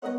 皆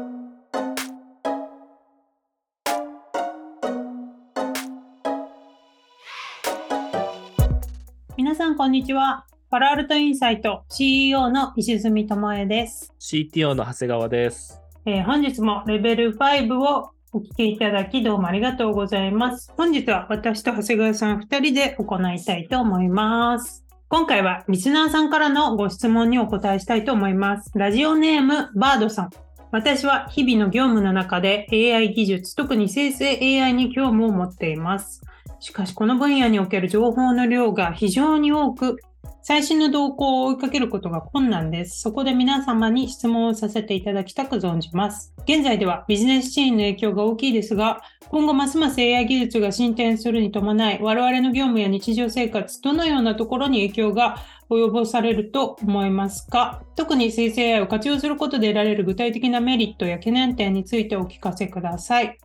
さん、こんにちは。パラアルトインサイト CEO の石積智恵です。CTO の長谷川です。えー本日もレベル5をお聞きいただきどうもありがとうございます。本日は私と長谷川さん2人で行いたいと思います。今回はリスナーさんからのご質問にお答えしたいと思います。ラジオネームバードさん。私は日々の業務の中で AI 技術、特に生成 AI に興味を持っています。しかしこの分野における情報の量が非常に多く、最新の動向を追いかけることが困難です。そこで皆様に質問をさせていただきたく存じます。現在ではビジネスシーンの影響が大きいですが、今後ますます AI 技術が進展するに伴い、我々の業務や日常生活、どのようなところに影響が及ぼされると思いますか？特に生成 AI を活用することで得られる具体的なメリットや懸念点についてお聞かせください。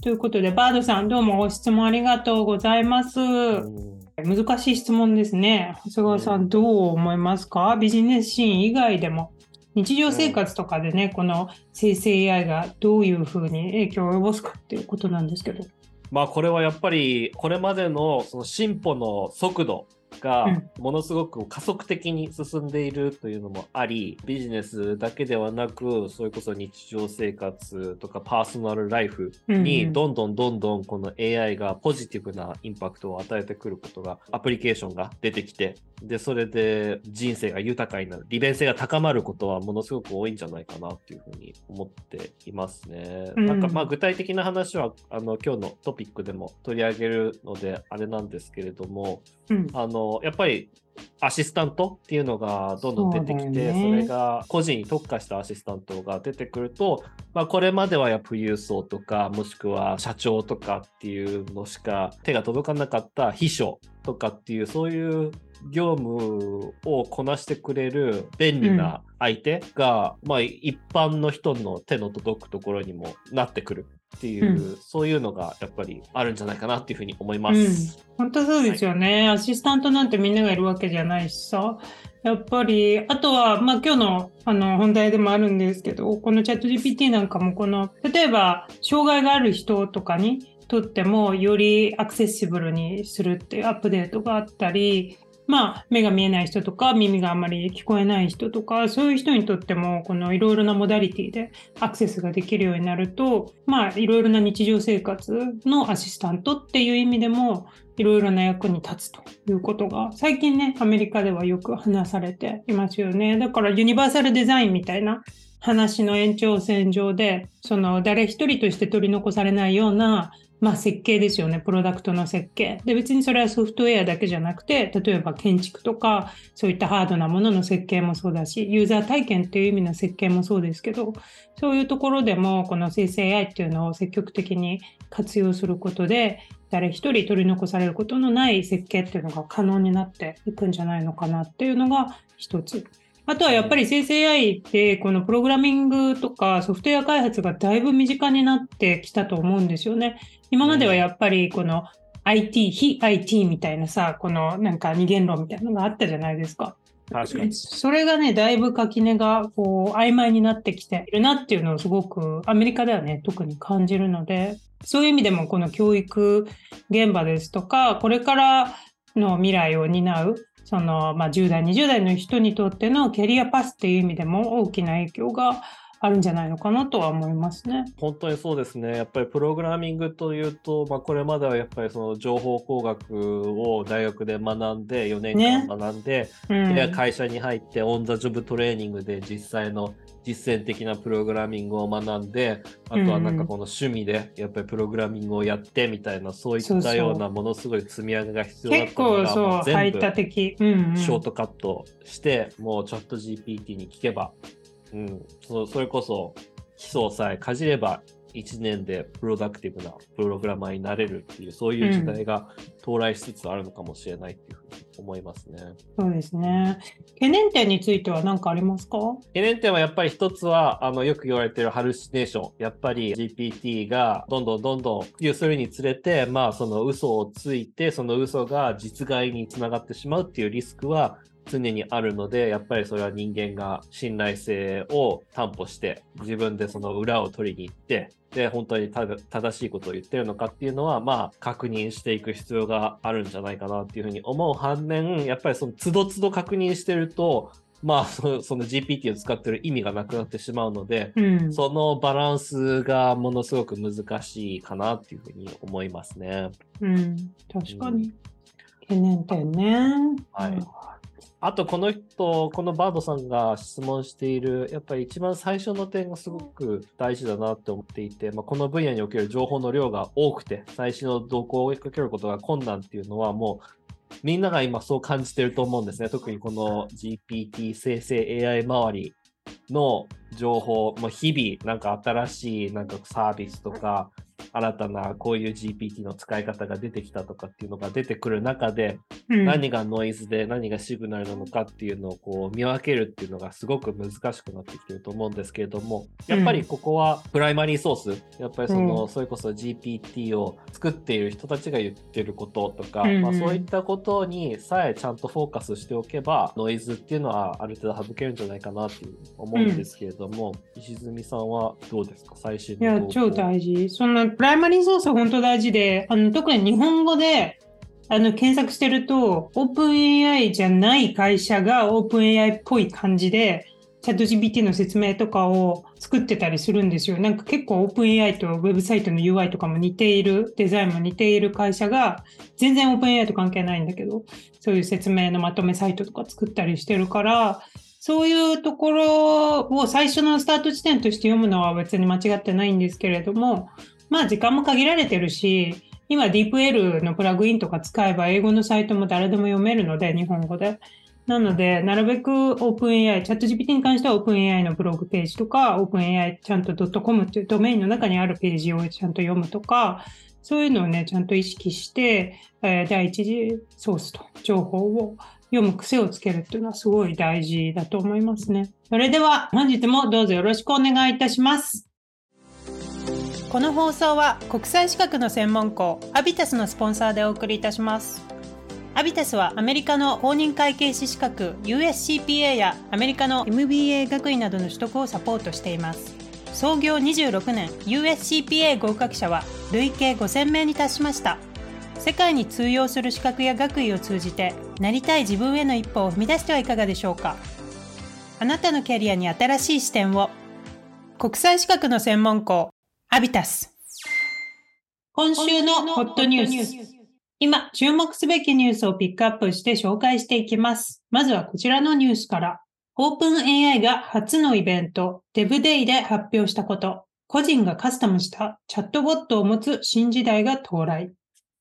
ということで、バードさん、どうもご質問ありがとうございます。難しい質問ですね。長谷川さん、どう思いますか？ビジネスシーン以外でも。日常生活とかでね、この生成 AI がどういうふうに影響を及ぼすかっていうことなんですけど。まあこれはやっぱりこれまでのその進歩の速度がうんものすごく加速的に進んでいるというのもあり、ビジネスだけではなく、それこそ日常生活とかパーソナルライフにどんどんどんどんこの AI がポジティブなインパクトを与えてくることが、アプリケーションが出てきて、で、それで人生が豊かになる、利便性が高まることはものすごく多いんじゃないかなっていうふうに思っていますね。うんなんかまあ具体的な話はあの今日のトピックでも取り上げるのであれなんですけれども、うん。あのやっぱりアシスタントっていうのがどんどん出てきてそ,、ね。れが個人に特化したアシスタントが出てくると、まあ、これまではやっぱ富裕層とかもしくは社長とかっていうのしか手が届かなかった秘書とかっていうそういう業務をこなしてくれる便利な相手が、まあ、一般の人の手の届くところにもなってくるっていう、うそういうのがやっぱりあるんじゃないかなっていうふうに思います。うん本当そうですよね、アシスタントなんてみんながいるわけじゃないしさ。やっぱり、あとは、まあ今日のあの本題でもあるんですけど、このチャット GPT なんかも、この、例えば、障害がある人とかにとっても、よりアクセシブルにするっていうアップデートがあったり、まあ、目が見えない人とか、耳があまり聞こえない人とか、そういう人にとっても、このいろいろなモダリティでアクセスができるようになると、まあ、いろいろな日常生活のアシスタントっていう意味でも、いろいろな役に立つということが、最近ね、アメリカではよく話されていますよね。だから、ユニバーサルデザインみたいな話の延長線上で、その誰一人として取り残されないような、まあ、設計ですよね、プロダクトの設計。で、別にそれはソフトウェアだけじゃなくて、例えば建築とか、そういったハードなものの設計もそうだし、ユーザー体験っていう意味の設計もそうですけど、そういうところでも、この生成 AI っていうのを積極的に活用することで、誰一人取り残されることのない設計っていうのが可能になっていくんじゃないのかなっていうのが一つ。あとはやっぱり生成 AI ってこのプログラミングとかソフトウェア開発がだいぶ身近になってきたと思うんですよね。今まではやっぱりこの IT、非 IT みたいなさ、このなんか二元論みたいなのがあったじゃないですか。確かに。それがね、だいぶ垣根がこう曖昧になってきているなっていうのをすごくアメリカではね、特に感じるので、そういう意味でもこの教育現場ですとか、これからの未来を担う、そのまあ、10代、20代の人にとってのキャリアパスっていう意味でも大きな影響があるんじゃないのかなとは思いますね。本当にそうですね。やっぱりプログラミングというと、まあ、これまではやっぱりその情報工学を大学で学んで、4年ね。間学んで、うん、で会社に入ってオン・ザ・ジョブトレーニングで実際の実践的なプログラミングを学んで、あとはなんかこの趣味でやっぱりプログラミングをやってみたいな、そういそうそう。ったようなものすごい積み上げが必要だっ結たのが、構そう、もう全部ショートカットして、もうチャット GPT に聞けば、うん、そそれこそ基礎さえかじれば1年でプロダクティブなプログラマーになれるっていう、そういう時代が到来しつつあるのかもしれないっていうふうに思いますね。そうですね。懸念点については何かありますか？懸念点はやっぱり一つは、あの、よく言われているハルシネーション。やっぱり GPT がどんどんどんどん普及するにつれて、まあ、その嘘をついて、その嘘が実害につながってしまうっていうリスクは、常にあるので、やっぱりそれは人間が信頼性を担保して、自分でその裏を取りに行って、で、本当に正しいことを言ってるのかっていうのは、まあ、確認していく必要があるんじゃないかなっていうふうに思う反面、やっぱりその都度都度確認してると、まあその GPT を使ってる意味がなくなってしまうので、うん、そのバランスがものすごく難しいかなっていうふうに思いますね。うん、確かに。懸念点ね。はい。あとこの人、このバードさんが質問している、やっぱり一番最初の点がすごく大事だなって思っていて、まあ、この分野における情報の量が多くて、最新の動向を追いかけることが困難っていうのは、もうみんなが今そう感じてると思うんですね。特にこの GPT 生成 AI 周りの情報、も日々なんか新しいなんかサービスとか、新たなこういう GPT の使い方が出てきたとかっていうのが出てくる中で、うん、何がノイズで何がシグナルなのかっていうのをこう見分けるっていうのがすごく難しくなってきてると思うんですけれどもやっぱりここはプライマリーソース。やっぱりその、うん、それこそ GPT を作っている人たちが言ってることとか、うんまあ、そういったことにさえちゃんとフォーカスしておけばノイズっていうのはある程度省けるんじゃないかなっていう思うんですけれども、石積さんはどうですか？最新のいや超大事。そんなプライマリーソースは本当大事で、あの特に日本語であの検索してると、オープン AI じゃない会社がオープン AI っぽい感じで、チャット GPT の説明とかを作ってたりするんですよ。なんか結構オープン AI とウェブサイトの UI とかも似ている、デザインも似ている会社が、全然オープン AI と関係ないんだけど、そういう説明のまとめサイトとか作ったりしてるから、そういうところを最初のスタート地点として読むのは別に間違ってないんですけれども、まあ時間も限られてるし、今 DeepL のプラグインとか使えば英語のサイトも誰でも読めるので、日本語で。なので、なるべく OpenAI、チャット GPT に関しては OpenAI のブログページとか、OpenAI ちゃんと .com っていうドメインの中にあるページをちゃんと読むとか、そういうのをね、ちゃんと意識して、えー、第一次ソースと情報を読む癖をつけるっていうのはすごい大事だと思いますね。それでは本日もどうぞよろしくお願いいたします。この放送は国際資格の専門校アビタスのスポンサーでお送りいたします。アビタスはアメリカの公認会計士資格 USCPA やアメリカの MBA 学位などの取得をサポートしています。創業26年 USCPA 合格者は累計5000名に達しました。世界に通用する資格や学位を通じてなりたい自分への一歩を踏み出してはいかがでしょうかあなたのキャリアに新しい視点を国際資格の専門校アビタス今週のホットニュース。今注目すべきニュースをピックアップして紹介していきます。まずはこちらのニュースから。オープン AI が初のイベント。DevDay で発表したこと。個人がカスタムした。チャットボットを持つ新時代が到来。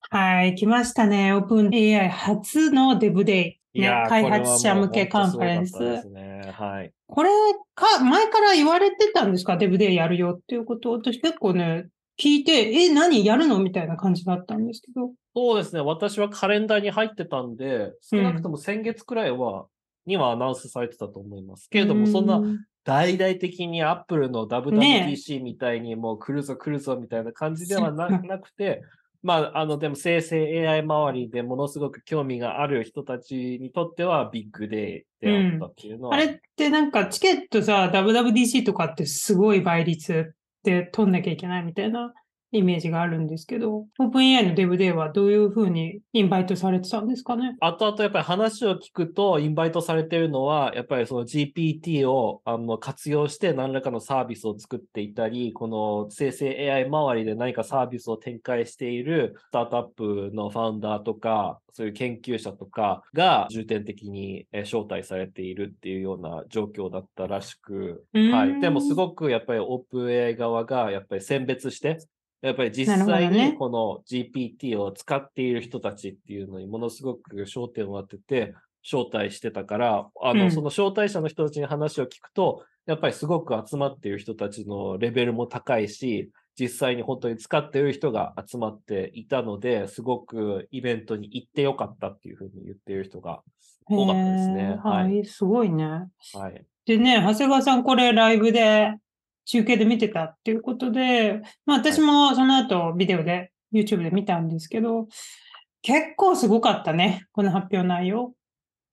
はい、来ましたね。オープン AI 初のデブデイ。ね、開発者向けカンファレンス。ね、はい。これか、前から言われてたんですか？デブデイやるよっていうことを、私結構ね、聞いて、え、何やるのみたいな感じだったんですけど。そうですね。私はカレンダーに入ってたんで、少なくとも先月くらいは、うん、にはアナウンスされてたと思います。けれども、そんな大々的にアップルの WWDC みたいにもう来るぞ来るぞみたいな感じではな,、なくて、まあ、あの、でも生成 AI 周りでものすごく興味がある人たちにとってはビッグデーであったっていうのは、うん、あれってなんかチケットさ、WWDC とかってすごい倍率で取んなきゃいけないみたいなイメージがあるんですけど、OpenAI の DevDay はどういうふうにインバイトされてたんですかね？後々やっぱり話を聞くと、インバイトされてるのは、やっぱりその GPT をあの活用して何らかのサービスを作っていたり、この生成 AI 周りで何かサービスを展開しているスタートアップのファウンダーとか、そういう研究者とかが重点的に招待されているっていうような状況だったらしく、はい。でもすごくやっぱり OpenAI 側がやっぱり選別して、やっぱり実際にこの GPT を使っている人たちっていうのにものすごく焦点を当てて招待してたから、あの、その招待者の人たちに話を聞くと、やっぱりすごく集まっている人たちのレベルも高いし、実際に本当に使っている人が集まっていたので、すごくイベントに行ってよかったっていうふうに言っている人が多かったですね。はい、すごいね。はい。でね、長谷川さん、これライブで中継で見てたっていうことで、まあ私もその後ビデオで YouTube で見たんですけど、結構すごかったね、この発表内容。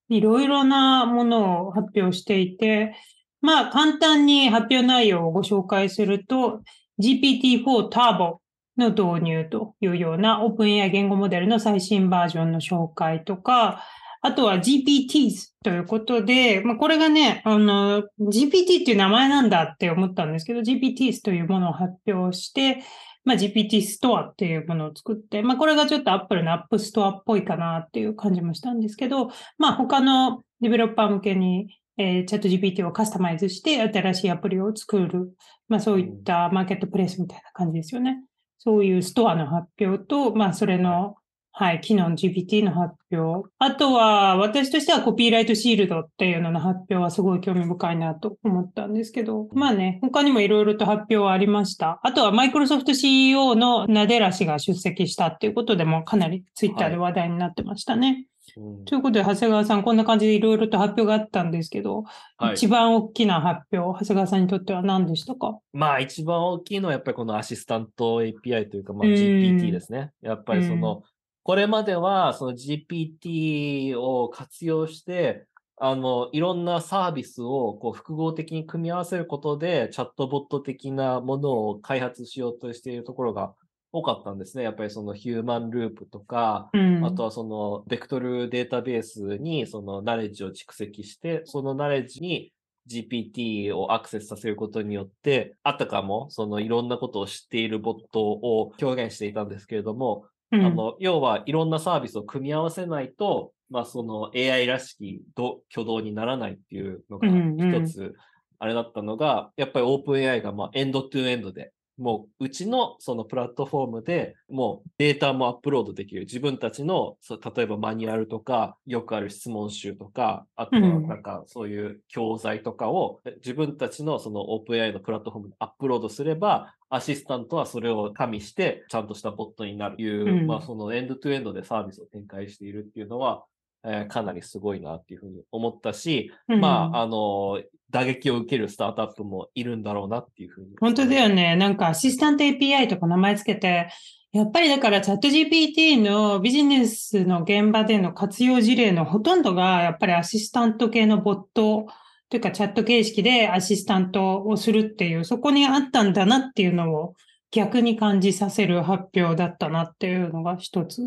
いろいろなものを発表していて、まあ、簡単に発表内容をご紹介すると、GPT-4 Turbo の導入というような OpenAI 言語モデルの最新バージョンの紹介とか、あとは GPTs ということで、まあ、これがね、あの、GPT っていう名前なんだって思ったんですけど、GPTs というものを発表して、まあ、GPT ストアっていうものを作って、まあ、これがちょっと Apple の App Store っぽいかなっていう感じもしたんですけど、まあ、他のデベロッパー向けに、えー、チャット GPT をカスタマイズして新しいアプリを作る、まあ、そういったマーケットプレイスみたいな感じですよね。そういうストアの発表と、まあ、それのはい、昨日の GPT の発表。あとは、私としてはコピーライトシールドっていうのの発表はすごい興味深いなと思ったんですけど、まあね、他にもいろいろと発表はありました。あとは、マイクロソフト CEO のナデラ氏が出席したっていうことでもかなりツイッターで話題になってましたね。はいうん、ということで、長谷川さん、こんな感じでいろいろと発表があったんですけど、はい、一番大きな発表、長谷川さんにとっては何でしたか？まあ、一番大きいのはやっぱりこのアシスタント API というか、まあ、GPT ですね。やっぱりその、これまではその GPT を活用して、あの、いろんなサービスをこう複合的に組み合わせることで、チャットボット的なものを開発しようとしているところが多かったんですね。やっぱりそのヒューマンループとか、うん、あとはそのベクトルデータベースにそのナレッジを蓄積して、そのナレッジに GPT をアクセスさせることによって、あたかもそのいろんなことを知っているボットを表現していたんですけれども、あの、要はいろんなサービスを組み合わせないと、まあその AI らしき挙動にならないっていうのが一つあれだったのが、やっぱり OpenAI がまあエンドトゥエンドでもううちのそのプラットフォームでもうデータもアップロードできる。自分たちの、例えばマニュアルとか、よくある質問集とか、あとはなんかそういう教材とかを自分たちのその OpenAI のプラットフォームにアップロードすれば、アシスタントはそれを加味して、ちゃんとしたボットになるという、まあそのエンドトゥエンドでサービスを展開しているっていうのは、えー、かなりすごいなっていうふうに思ったし、うん、まあ、あの、打撃を受けるスタートアップもいるんだろうなっていうふうに。本当だよね。なんかアシスタント API とか名前つけて、やっぱりだからチャット GPT のビジネスの現場での活用事例のほとんどがやっぱりアシスタント系のボットというかチャット形式でアシスタントをするっていう、そこにあったんだなっていうのを逆に感じさせる発表だったなっていうのが一つ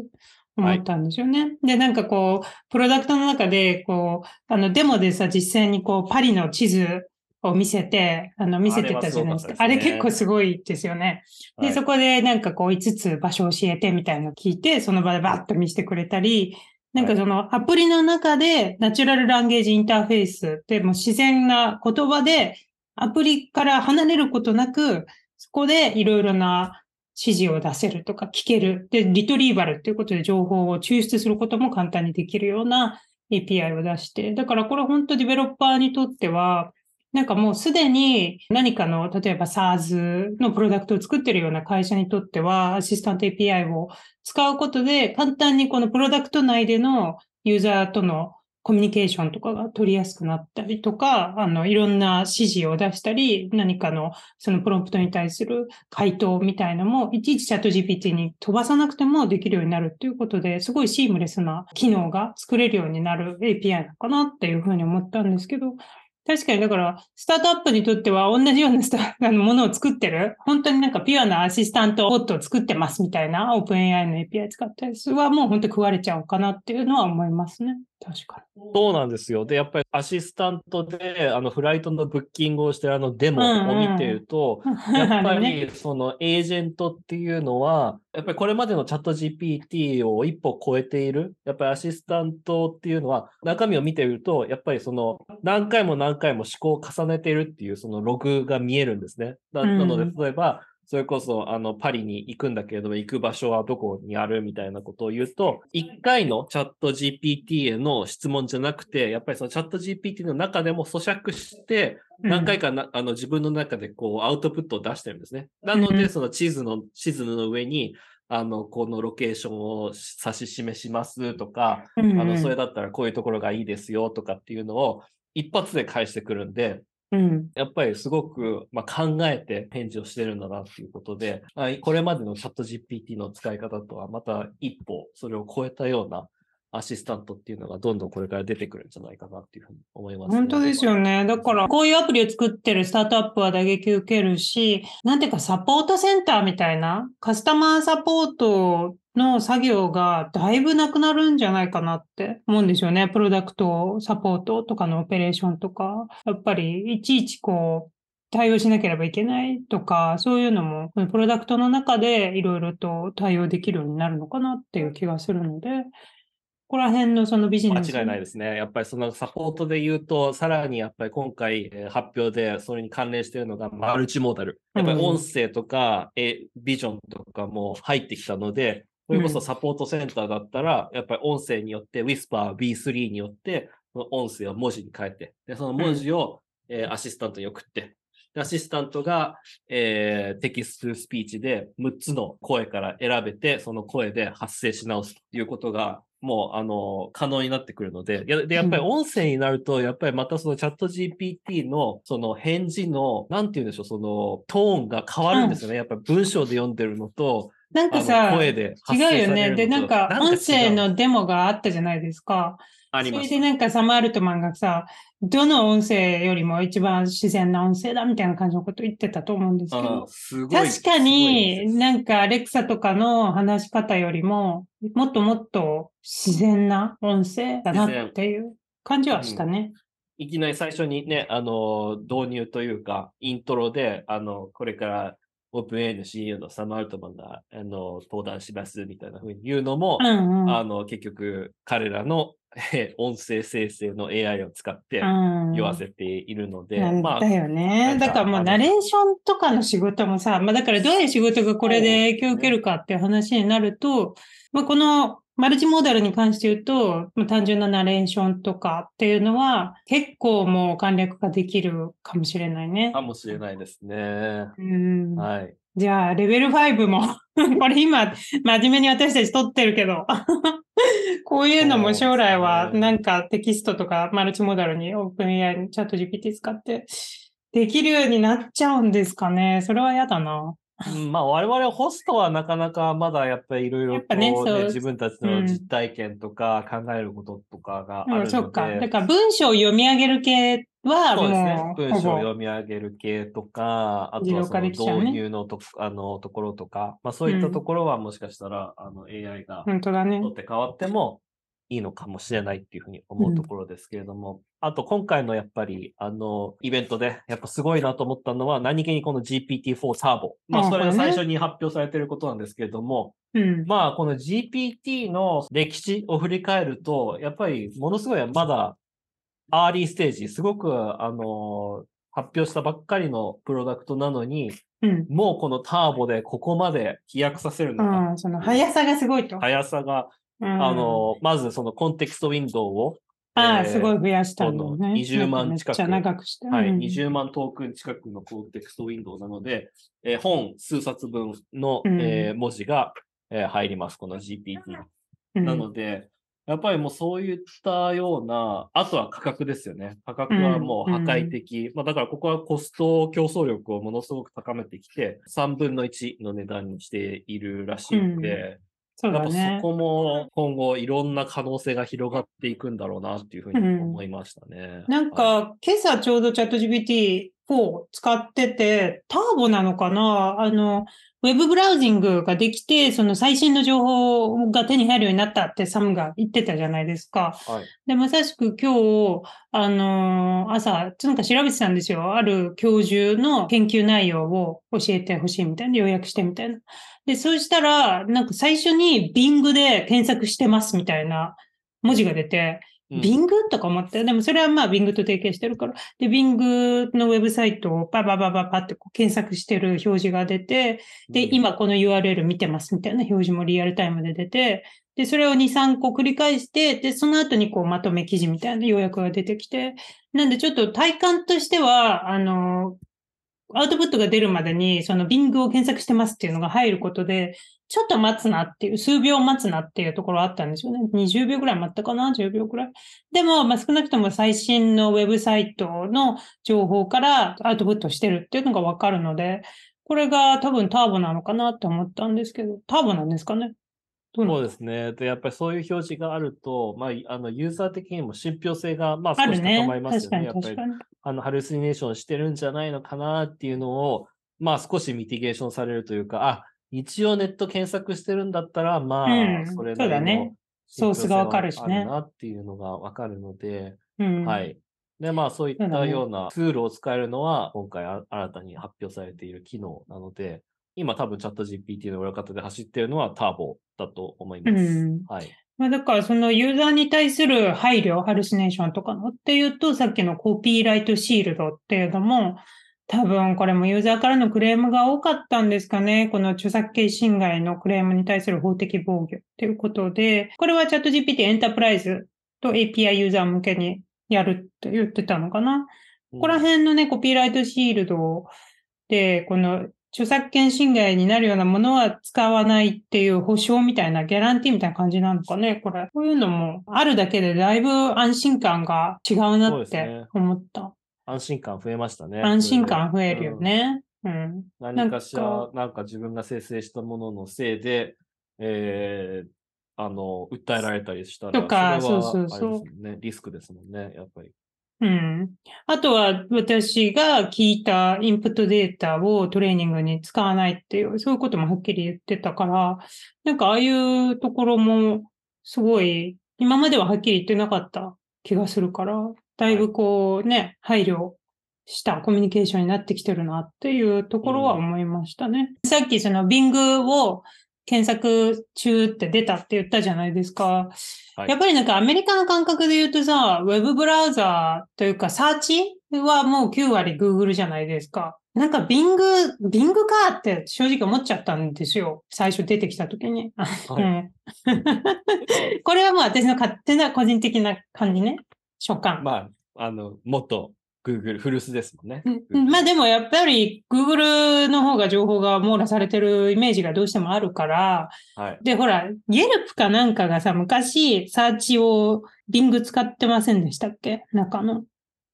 思ったんですよね。はい、で、なんかこう、プロダクトの中で、こう、あの、デモでさ、実際にこう、パリの地図を見せて、あの、見せてたじゃないですか。あれね、結構すごいですよね。で、はい、そこでなんかこう、5つ場所教えてみたいなの聞いて、その場でバッと見せてくれたり、なんかそのアプリの中でナチュラルランゲージインターフェースでも自然な言葉でアプリから離れることなく、そこでいろいろな指示を出せるとか聞ける。で、リトリーバルっていうことで情報を抽出することも簡単にできるような API を出して。だからこれ本当ディベロッパーにとっては、なんかもうすでに何かの、例えば SARS のプロダクトを作ってるような会社にとっては、アシスタント API を使うことで、簡単にこのプロダクト内でのユーザーとのコミュニケーションとかが取りやすくなったりとか、あの、いろんな指示を出したり、何かのそのプロンプトに対する回答みたいのも、いちいちチャット GPT に飛ばさなくてもできるようになるっていうことで、すごいシームレスな機能が作れるようになる API なのかなっていうふうに思ったんですけど、確かに、だから、スタートアップにとっては同じようなスタ あのものを作ってる、本当になんかピュアなアシスタントボットを作ってますみたいな OpenAI の API 使ったやつはもう本当に食われちゃうかなっていうのは思いますね。確かに。そうなんですよ。で、やっぱりアシスタントで、あの、フライトのブッキングをしてるあのデモを見てると、うんうん、やっぱり、そのエージェントっていうのは、やっぱりこれまでのチャット GPT を一歩超えている、やっぱりアシスタントっていうのは、中身を見てると、やっぱりその、何回も何回も思考を重ねているっていう、そのログが見えるんですね。なので、例えば、それこそ、あの、パリに行くんだけれども、行く場所はどこにあるみたいなことを言うと、一回のチャット GPT への質問じゃなくて、やっぱりそのチャット GPT の中でも咀嚼して、何回かな、あの自分の中でこうアウトプットを出してるんですね。なので、その地図の、地図の上に、あの、このロケーションを指し示しますとか、あの、それだったらこういうところがいいですよとかっていうのを一発で返してくるんで、うん、やっぱりすごく、まあ、考えて返事をしてるんだなっていうことで、これまでのチャット GPT の使い方とはまた一歩それを超えたようなアシスタントっていうのがどんどんこれから出てくるんじゃないかなっていうふうに思います、ね、本当ですよね。だから、こういうアプリを作ってるスタートアップは打撃受けるし、なんていうかサポートセンターみたいな、カスタマーサポートの作業がだいぶなくなるんじゃないかなって思うんですよね。プロダクトサポートとかのオペレーションとか、やっぱりいちいちこう、対応しなければいけないとか、そういうのも、プロダクトの中でいろいろと対応できるようになるのかなっていう気がするので、ここら辺のそのビジネス。間違いないですね。やっぱりそのサポートで言うと、さらにやっぱり今回発表でそれに関連しているのがマルチモーダル。やっぱり音声とか、うん、ビジョンとかも入ってきたので、それこそサポートセンターだったら、やっぱり音声によって、Whisper V3 によって、音声を文字に変えて、でその文字を、えー、アシスタントに送って、アシスタントが、えー、テキストスピーチで6つの声から選べて、その声で発声し直すということが、もう、あの、可能になってくるので、で、やっぱり音声になると、やっぱりまたそのチャット GPT の、その返事の、なんて言うんでしょう、そのトーンが変わるんですよね。やっぱり文章で読んでるのと、なんかさ、違うよね。で、なんか、音声のデモがあったじゃないですか。あります。それでなんかサマールトマンがさ、どの音声よりも一番自然な音声だみたいな感じのこと言ってたと思うんですけど、確かになんかアレクサとかの話し方よりも、もっともっと自然な音声だなっていう感じはしたね。いきなり最初にね、あの、導入というか、イントロで、あの、これからオープン A の CEO のサム・アルトマンが、あの、登壇しますみたいなふうに言うのも、うんうん、あの、結局、彼らの音声生成の AI を使って言わせているので。うん、まあ、だよね。だからもうナレーションとかの仕事もさ、まあだからどういう仕事がこれで影響を受けるかっていう話になると、まあこのマルチモーダルに関して言うと、まあ、単純なナレーションとかっていうのは結構もう簡略化できるかもしれないね。かもしれないですね。うん。はい。じゃあ、レベル5も これ今、真面目に私たち取ってるけど こういうのも将来はなんかテキストとかマルチモダルにオープン AI にチャット GPT 使ってできるようになっちゃうんですかね。それは嫌だな。まあ我々ホストはなかなかまだやっぱりいろいろと、ねね、自分たちの実体験とか考えることとかがあるので、うん、そっか。だから文章を読み上げる系はそうですね。文章を読み上げる系とか、あとはその導入のと,、あのところとか、まあそういったところはもしかしたら、うん、あの AI が取って変わっても、いいのかもしれないっていうふうに思うところですけれども、うん、あと今回のやっぱりあのイベントでやっぱすごいなと思ったのは何気にこの GPT-4 ターボ。まあそれが最初に発表されていることなんですけれども、うん、まあこの GPT の歴史を振り返ると、やっぱりものすごいまだアーリーステージ、すごくあの発表したばっかりのプロダクトなのに、うん、もうこのターボでここまで飛躍させるのか。その速さがすごいと。速さがあの、まずそのコンテクストウィンドウを、ああ、えー、すごい増やしたのね。20万近く。長くして。はい、20万トークン近くのコンテクストウィンドウなので、えー、本数冊分の、うん、えー、文字が、えー、入ります、この GPT。うん、なので、やっぱりもうそういったような、あとは価格ですよね。価格はもう破壊的。うん、まあだからここはコスト競争力をものすごく高めてきて、3分の1の値段にしているらしいので、そうだね、やっぱそこも今後いろんな可能性が広がっていくんだろうなっていうふうに思いましたね。うん、なんか、はい、今朝ちょうどチャット GPT4 使ってて、ターボなのかな？あの、ウェブブラウジングができて、その最新の情報が手に入るようになったってサムが言ってたじゃないですか。はい、で、まさしく今日、あのー、朝、なんか調べてたんですよ。ある教授の研究内容を教えてほしいみたいな、要約してみたいな。で、そうしたら、なんか最初に Bing で検索してますみたいな文字が出て、ビングとか思って、でもそれはまあビングと提携してるから。で、ビングのウェブサイトをパパパパパってこう検索してる表示が出て、で、今この URL 見てますみたいな表示もリアルタイムで出て、で、それを2、3個繰り返して、で、その後にこうまとめ記事みたいな要約が出てきて、なんでちょっと体感としては、あの、アウトプットが出るまでに、そのビングを検索してますっていうのが入ることで、ちょっと待つなっていう、数秒待つなっていうところあったんですよね。20秒ぐらい待ったかな ?10 秒ぐらい。でも、まあ、少なくとも最新のウェブサイトの情報からアウトプットしてるっていうのがわかるので、これが多分ターボなのかなって思ったんですけど、ターボなんですかね？どうそうですね。で、やっぱりそういう表示があると、まあ、あの、ユーザー的にも信憑性が、まあ、少し高まり。ます確よね。やっぱり。あの、ハルシネーションしてるんじゃないのかなっていうのを、まあ、少しミティゲーションされるというか、あ、一応ネット検索してるんだったら、まうんあ、それなりのねソースがわかるしねなっていうのがわかるので、うん。はい。で、まあ、そういったようなツールを使えるのは、今回あ新たに発表されている機能なので、今多分チャット GPT の裏方で走っているのはターボだと思います。うんはい。まあ、だからそのユーザーに対する配慮、ハルシネーションとかのっていうと、さっきのコピーライトシールドっていうのも、多分これもユーザーからのクレームが多かったんですかね。この著作権侵害のクレームに対する法的防御っていうことで、これはチャット GPT エンタープライズと API ユーザー向けにやるって言ってたのかな。ここら辺のね、コピーライトシールドで、この著作権侵害になるようなものは使わないっていう保証みたいな、ギャランティーみたいな感じなのかね、これ。こういうのもあるだけでだいぶ安心感が違うなって思った。安心感増えましたね。安心感増えるよ。ね。うん。うん何かしらなん、か自分が生成したもののせいで、えー、あの、訴えられたりしたら、とかそれはそうそうそう。リスクですもんね、やっぱり。うん。あとは私が聞いたインプットデータをトレーニングに使わないっていう、そういうこともはっきり言ってたから、なんかああいうところもすごい、今までははっきり言ってなかった気がするから、だいぶこうね、配慮したコミュニケーションになってきてるなっていうところは思いましたね。さっきその Bing を検索中って出たって言ったじゃないですか。はいやっぱりなんかアメリカの感覚で言うとさ、ウェブブラウザーというかサーチはもう9割 Google じゃないですか。なんか Bing、Bing かって正直思っちゃったんですよ。最初出てきた時に。はい うん これはもう私の勝手な個人的な感じね。所感。まあ、あの、元 Google、古巣ですもんね。うんまあでもやっぱり Google の方が情報が網羅されてるイメージがどうしてもあるから、はい。で、ほら、ゲルプかなんかがさ、昔、サーチを Bing 使ってませんでしたっけ？中の。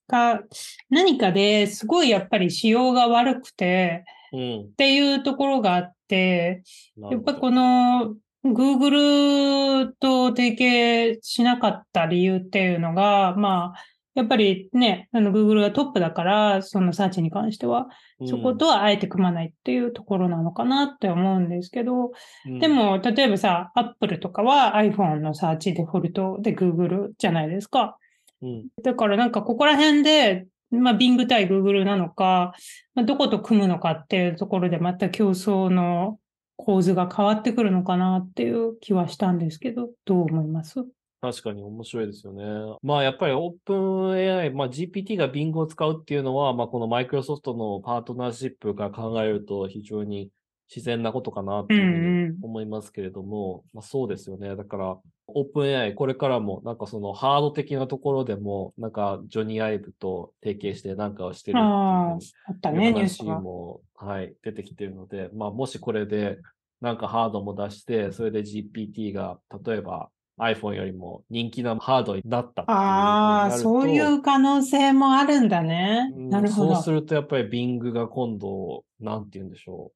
か、何かですごいやっぱり仕様が悪くて、うん。っていうところがあって、やっぱこの Google と提携しなかった理由っていうのが、まあ、やっぱりね、あの Google がトップだから、そのサーチに関しては、そことはあえて組まないっていうところなのかなって思うんですけど、うん。で、も、例えばさ、Apple とかは iPhone のサーチデフォルトで Google じゃないですか。うん。だからなんかここら辺で、まあ Bing 対 Google なのか、まあ、どこと組むのかっていうところでまた競争の構図が変わってくるのかなっていう気はしたんですけど、どう思います？確かに面白いですよね。まあやっぱり OpenAI、まあ GPT が Bing を使うっていうのは、まあこのマイクロソフトのパートナーシップから考えると非常に自然なことかなっていうふううん思いますけれども、まあそうですよね。だから、OpenAI、これからもなんかそのハード的なところでも、なんかジョニー・アイブと提携してなんかをしてるっていうあったね、話。も、はい、出てきてるので、まあ、もしこれで、なんかハードも出して、それで GPT が、例えば iPhone よりも人気なハードになったああ、そういう可能性もあるんだね。うんなるほど。そうすると、やっぱり Bing が今度、なんて言うんでしょ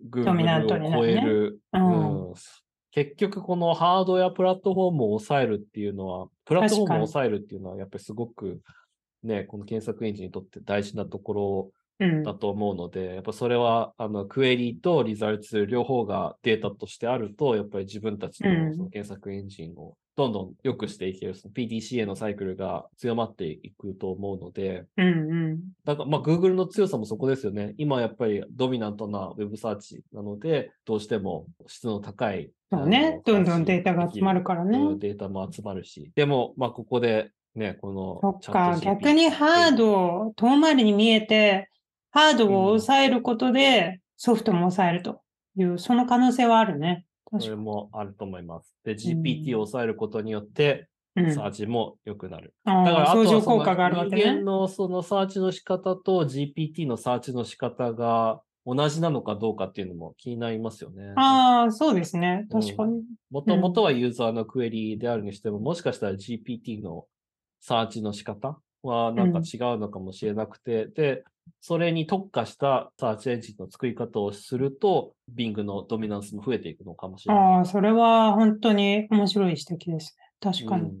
う。Google を超える。うんうん結局、このハードやプラットフォームを抑えるっていうのは、プラットフォームを抑えるっていうのは、やっぱりすごく、ね、この検索エンジンにとって大事なところうんだと思うので、やっぱそれは、あの、クエリとリザルツ両方がデータとしてあると、やっぱり自分たちうんのその検索エンジンをどんどん良くしていける、その PDCA のサイクルが強まっていくと思うので、うんうん。だから、まあ、Google の強さもそこですよね。今やっぱりドミナントなウェブサーチなので、どうしても質の高い。そうね。どんどんデータが集まるからね。うんデータも集まるし。でも、まあ、ここでね、このそっか、逆にハードを遠回りに見えて、ハードを抑えることでソフトも抑えるという、その可能性はあるね。それもあると思います。で、GPT を抑えることによって、サーチも良くなる。あだから、あ相乗効果があるわけ人間ね。のそのサーチの仕方と GPT のサーチの仕方が同じなのかどうかっていうのも気になりますよね。ああ、そうですね。確かに。もともとはユーザーのクエリであるにしても、もしかしたら GPT のサーチの仕方はなんか違うのかもしれなくて、で、それに特化したサーチエンジンの作り方をすると、Bing のドミナンスも増えていくのかもしれない。ああ、それは本当に面白い指摘ですね。確かに。うん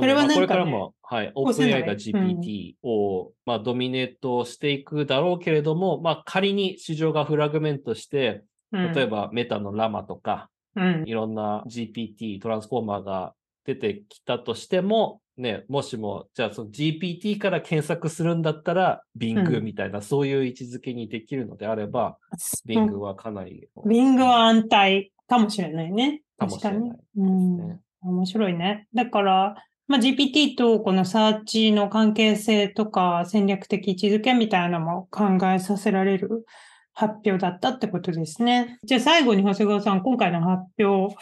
れはなこれからも、はい、OpenAI がね GPT を、まあ、ドミネートしていくだろうけれども、まあ、仮に市場がフラグメントして、うん例えばメタのラマとか、うんいろんな GPT、トランスフォーマーが出てきたとしても、ね、もしも、じゃあその GPT から検索するんだったら、う Bing んみたいな、そういう位置づけにできるのであれば、う Bing んはかなり、ビングは安泰かもしれないね。かもしれない確かに。うんね。面白いね。だから、まあ、GPT とこのサーチの関係性とか戦略的位置づけみたいなのも考えさせられる発表だったってことですね。じゃあ最後に長谷川さん、今回の発表、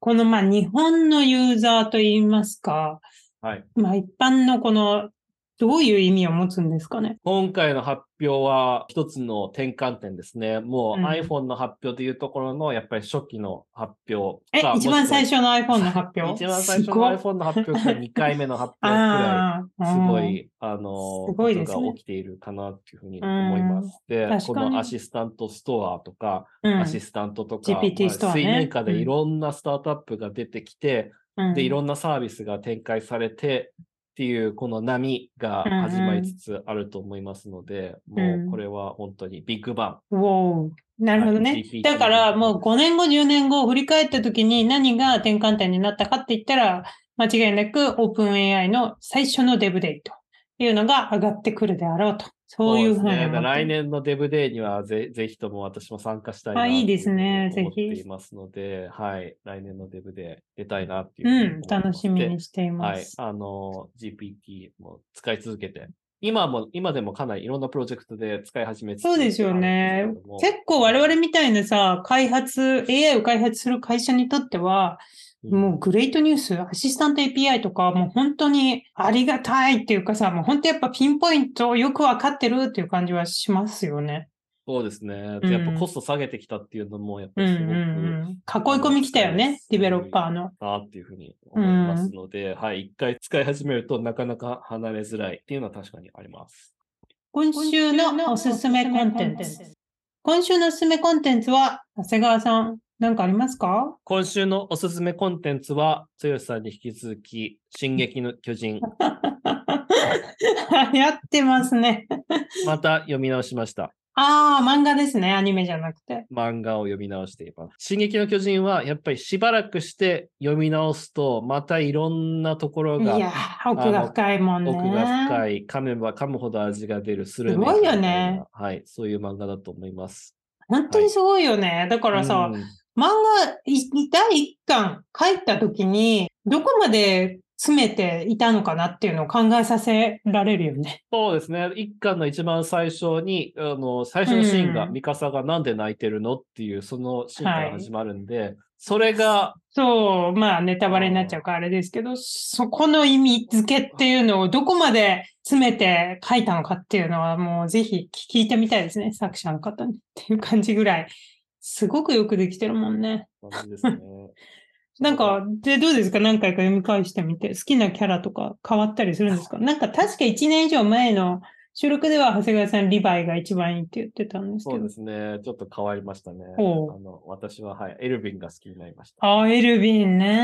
このまあ日本のユーザーといいますか、はい。まあ一般のこのどういう意味を持つんですかね？今回の発表は一つの転換点ですね。もううん iPhone の発表でいうところの、やっぱり初期の発表えか。、一番最初の iPhone の発表？一番最初の iPhone の発表から2回目の発表くらい。すごうんい、あの、すごいですねことが起きているかなっていうふうに思います。で、このアシスタントストアとか、うんアシスタントとか、GPT まあストアね水面下でいろんなスタートアップが出てきて、うんで、いろんなサービスが展開されてっていう、この波が始まりつつあると思いますので、うん。もうこれは本当にビッグバウォーなるほどね。だからもう5年後、10年後を振り返った時に何が転換点になったかって言ったら、間違いなく OpenAI の最初のデブデイというのが上がってくるであろうと。ン。そういうふう。に思って来年のデブデーにはぜぜひとも私も参加したいなあいいですねと思っていますので、はい。来年のデブデー出たいなっていううふうん。楽しみにでしていまはいす。。あの、GPT も使い続けて、今も、今でもかなりいろんなプロジェクトで使い始めつつそうですよね。結構我々みたいなさ、開発、AI を開発する会社にとっては、うんもうグレートニュース、アシスタント API とか、もう本当にありがたいっていうかさ、もう本当やっぱピンポイントよくわかってるっていう感じはしますよね。そうですね。やっぱコスト下げてきたっていうのも、やっぱうんうりすごく、んうん。囲い込み来たよね、ディベロッパーの。なっていうふうに思いますので、はい、一回使い始めるとなかなか離れづらいっていうのは確かにあります。今週のおすすめコンテンツ。今週のおすすめコンテンツは、長谷川さん、何かありますか？今週のおすすめコンテンツは、剛さんに引き続き、進撃の巨人、やってますね。また読み直しました。ああ、漫画ですね、アニメじゃなくて。漫画を読み直しています。進撃の巨人は、やっぱりしばらくして読み直すと、またいろんなところがいやー、奥が深いもんね。奥が深い、噛めば噛むほど味が出るスルメすごいよねはい、そういう漫画だと思います。本当にすごいよね。だからさ、うん漫画い第一巻書いた時に、どこまで詰めていたのかなっていうのを考えさせられるよね。そうですね。一巻の一番最初に、あの、最初のシーンが、うんミカサがなんで泣いてるのっていう、そのシーンから始まるんで、それが、そう、まあネタバレになっちゃうからあれですけど、そこの意味付けっていうのをどこまで詰めて書いたのかっていうのはもうぜひ聞いてみたいですね、作者の方にっていう感じぐらい。すごくよくできてるもんね。ですね。なんか、で、どうですか？何回か読み返してみて、好きなキャラとか変わったりするんですか？なんか確か1年以上前の収録では長谷川さんリヴァイが一番いいって言ってたんですけどそうで。すね。ちょっと変わりましたね。あの私は、はい、エルヴィンが好きになりました。ああ、エルヴィンね、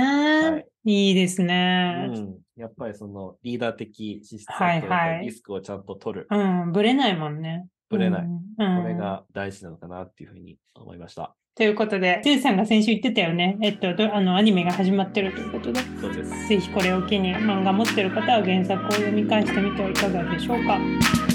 はいい。いですね。うん、やっぱりそのリーダー的資質とはいはいリスクをちゃんと取る。うん、ぶれないもんね。ぶれないうん。うんこれが大事なのかなっていうふうに思いました。ということで、ていさんが先週言ってたよね。えっと、どあの、アニメが始まってるということで、そうです。ぜひこれを機に漫画持ってる方は原作を読み返してみてはいかがでしょうか。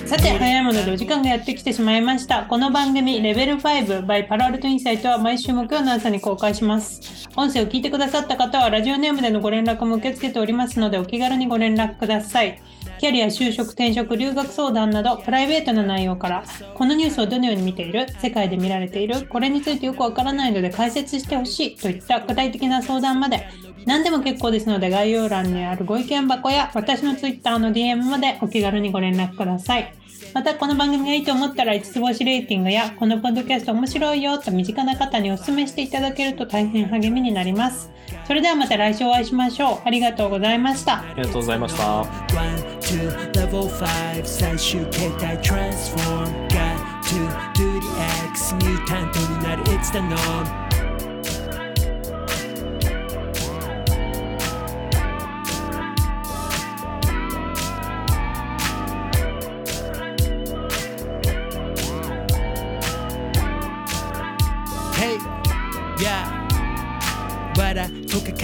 さて、早いものでお時間がやってきてしまいました。この番組、レベル5 by パロアルトインサイトは毎週木曜の朝に公開します。音声を聞いてくださった方は、ラジオネームでのご連絡も受け付けておりますので、お気軽にご連絡ください。キャリア、就職、転職、留学相談など、プライベートな内容から、このニュースをどのように見ている、世界で見られている、これについてよくわからないので解説してほしいといった具体的な相談まで、何でも結構ですので概要欄にあるご意見箱や私の Twitter の DM までお気軽にご連絡ください。またこの番組がいいと思ったら5つ星レーティングやこのポッドキャスト面白いよと身近な方にお勧めしていただけると大変励みになります。それではまた来週お会いしましょう。ありがとうございました。ありがとうございました。One, two, the Level 5最終形態 Transform Got to do the X ミュータントになる It's the norm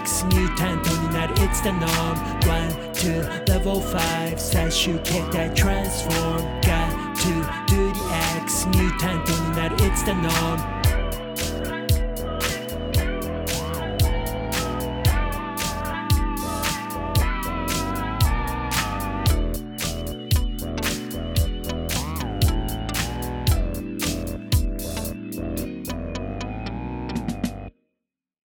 X ミュータントになる It's the norm One, two, level 5最終形態 Transform Got to do the X ミュータントになる It's the norm